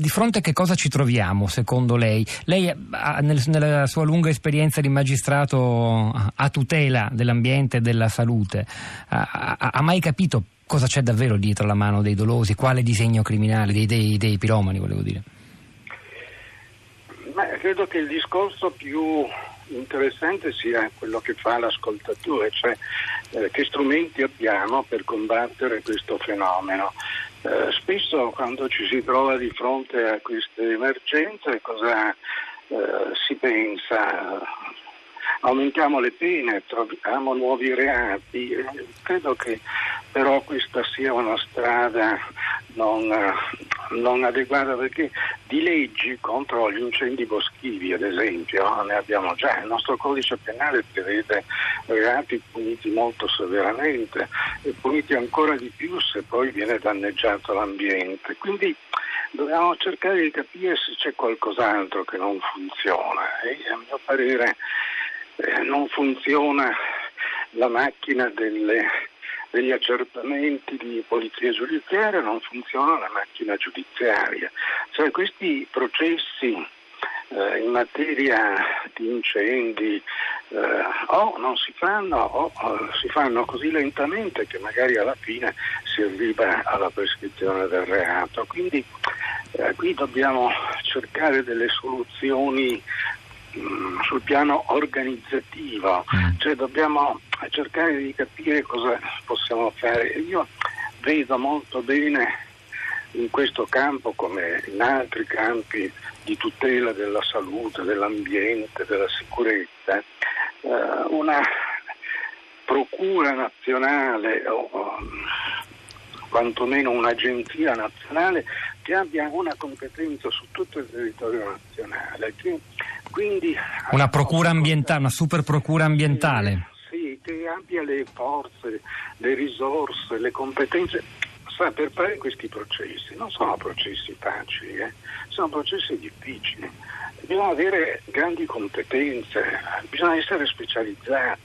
di fronte a che cosa ci troviamo secondo lei? Lei ha, nel, nella sua lunga esperienza di magistrato a tutela dell'ambiente e della salute ha, ha, mai capito cosa c'è davvero dietro la mano dei dolosi? Quale disegno criminale dei, dei, dei piromani volevo dire? Beh, credo che il discorso più interessante sia quello che fa l'ascoltatore, cioè eh, che strumenti abbiamo per combattere questo fenomeno. Eh, spesso quando ci si trova di fronte a queste emergenze cosa eh, si pensa? Aumentiamo le pene, troviamo nuovi reati. Credo che però questa sia una strada non, non adeguata perché di leggi contro gli incendi boschivi, ad esempio, ne abbiamo già. Il nostro codice penale prevede reati puniti molto severamente e puniti ancora di più se poi viene danneggiato l'ambiente. Quindi dobbiamo cercare di capire se c'è qualcos'altro che non funziona e a mio parere eh, non funziona la macchina delle degli accertamenti di polizia giudiziaria non funziona la macchina giudiziaria. Cioè questi processi eh, in materia di incendi eh, o non si fanno o, o si fanno così lentamente che magari alla fine si arriva alla prescrizione del reato. Quindi eh, qui dobbiamo cercare delle soluzioni Mm, sul piano organizzativo, mm. cioè dobbiamo cercare di capire cosa possiamo fare. Io vedo molto bene in questo campo come in altri campi di tutela della salute, dell'ambiente, della sicurezza, eh, una procura nazionale o quantomeno un'agenzia nazionale che abbia una competenza su tutto il territorio nazionale, quindi, una procura ambientale, una super procura ambientale. Abbia le forze, le risorse, le competenze sa, per fare questi processi. Non sono processi facili, eh? sono processi difficili. Bisogna avere grandi competenze, bisogna essere specializzati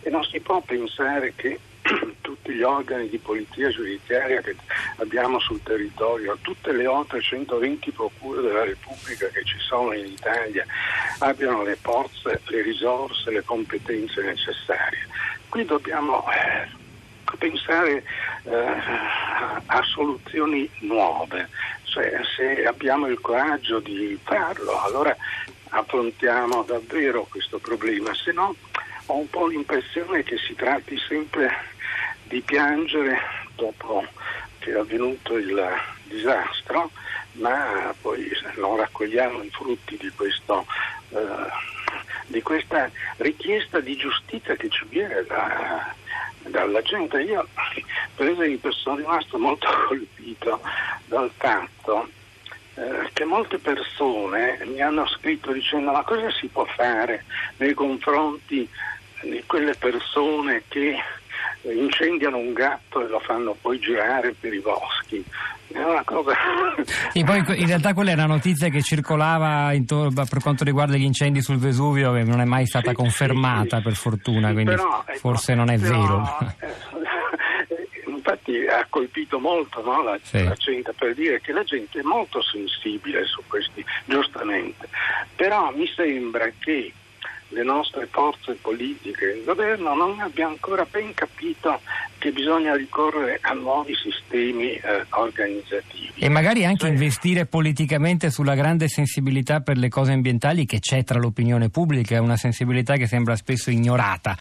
e non si può pensare che tutti gli organi di polizia giudiziaria che abbiamo sul territorio, tutte le oltre 120 procure della Repubblica che ci sono in Italia abbiano le forze, le risorse, le competenze necessarie. Qui dobbiamo eh, pensare eh, a soluzioni nuove, cioè, se abbiamo il coraggio di farlo allora affrontiamo davvero questo problema, se no ho un po' l'impressione che si tratti sempre di piangere dopo che è avvenuto il disastro, ma poi non raccogliamo i frutti di, questo, eh, di questa richiesta di giustizia che ci viene da, dalla gente. Io per esempio sono rimasto molto colpito dal fatto eh, che molte persone mi hanno scritto dicendo ma cosa si può fare nei confronti di quelle persone che incendiano un gatto e lo fanno poi girare per i boschi. È una cosa. Sì, poi in realtà quella è una notizia che circolava intorno, per quanto riguarda gli incendi sul Vesuvio, che non è mai stata sì, confermata sì, per fortuna, quindi però, ecco, forse non è però, vero. Eh, infatti ha colpito molto no, la, sì. la, gente per dire che la gente è molto sensibile su questi, giustamente. Però mi sembra che le nostre forze politiche, il governo non abbia ancora ben capito che bisogna ricorrere a nuovi sistemi eh, organizzativi. E magari anche cioè... investire politicamente sulla grande sensibilità per le cose ambientali che c'è tra l'opinione pubblica, una sensibilità che sembra spesso ignorata